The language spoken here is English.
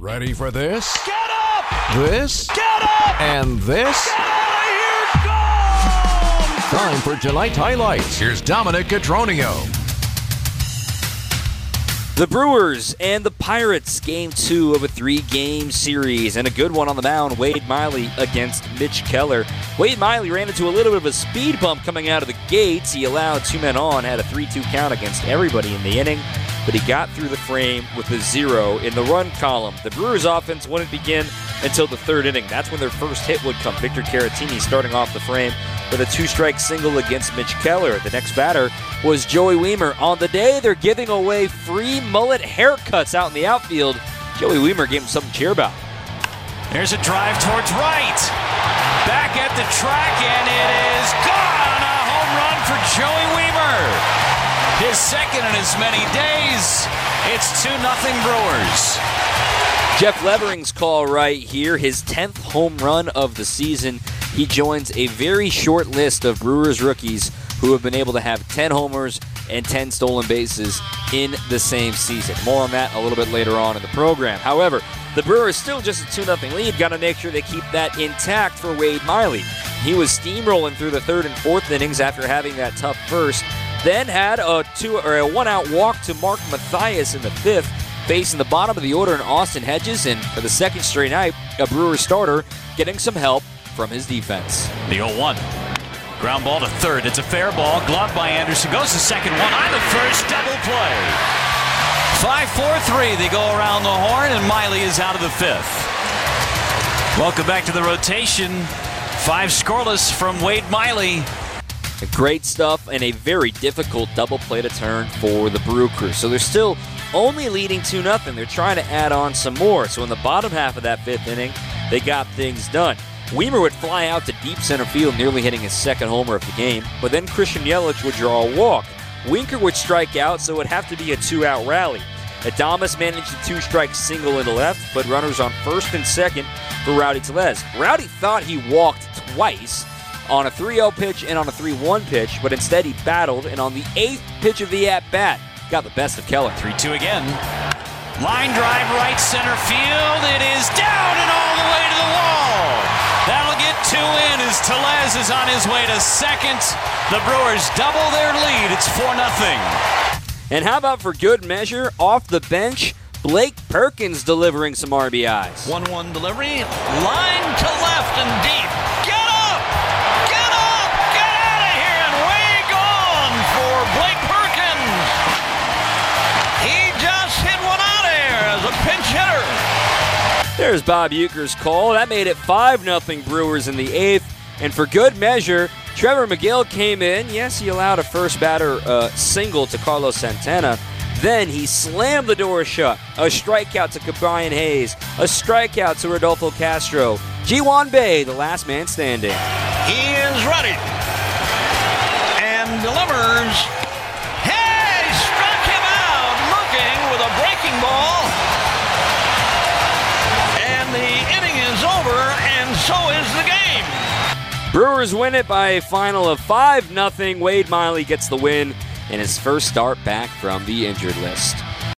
Ready for this? Get up! This? Get up! And this? Get out of here! Gone! Time for tonight's highlights. Here's Dominic Cotroneo. The Brewers and the Pirates, game two of a three game series, and a good one on the mound. Wade Miley against Mitch Keller. Wade Miley ran into a little bit of a speed bump coming out of the gates. He allowed two men on, had a 3 2 count against everybody in the inning, but he got through the frame with a zero in the run column. The Brewers' offense wouldn't begin until the third inning. That's when their first hit would come. Victor Caratini starting off the frame with a two strike single against Mitch Keller. The next batter was Joey Wiemer. On the day, they're giving away free mullet haircuts out in the outfield. Joey Wiemer gave him something to cheer about. There's a drive towards right. At the track, and it is gone. A home run for Joey Wiemer. His second in as many days. It's 2 0 Brewers. Jeff Levering's call right here, his 10th home run of the season. He joins a very short list of Brewers rookies who have been able to have 10 homers and 10 stolen bases in the same season. More on that a little bit later on in the program. However, the Brewers still just a 2 0 lead. Got to make sure they keep that intact for Wade Miley. He was steamrolling through the third and fourth innings after having that tough first. Then had a two or a one out walk to Mark Mathias in the fifth, facing the bottom of the order in Austin Hedges, and for the second straight night, a Brewers starter getting some help from his defense. The 0 1. Ground ball to third. It's a fair ball. Gloved by Anderson. Goes to second one. On the first. Double play. 5 4 3. They go around the horn, and Miley is out of the fifth. Welcome back to the rotation. Five scoreless from Wade Miley. Great stuff and a very difficult double play to turn for the Brew Crew. So they're still only leading 2 0. They're trying to add on some more. So in the bottom half of that fifth inning, they got things done. Wiemer would fly out to deep center field, nearly hitting his second homer of the game, but then Christian Yelich would draw a walk. Winker would strike out, so it would have to be a two out rally. Adames managed a two strike single into left, but runners on first and second for Rowdy Tellez. Rowdy thought he walked twice on a 3 0 pitch and on a 3 1 pitch, but instead he battled, and on the eighth pitch of the at bat, got the best of Keller. 3 2 again. Line drive right center field. It is down and all the way is on his way to second. The Brewers double their lead. It's 4 0. And how about for good measure, off the bench, Blake Perkins delivering some RBIs. 1 1 delivery. Line to left and deep. Get up! Get up! Get out of here and way gone for Blake Perkins. He just hit one out of here as a pinch hitter. There's Bob Uecker's call. That made it 5 0 Brewers in the eighth. And for good measure, Trevor Megill came in. Yes, he allowed a first batter uh, single to Carlos Santana. Then he slammed the door shut. A strikeout to Brian Hayes. A strikeout to Rodolfo Castro. Ji Hwan Bae, the last man standing. He is ready and delivers. Brewers win it by a final of 5 0. Wade Miley gets the win in his first start back from the injured list.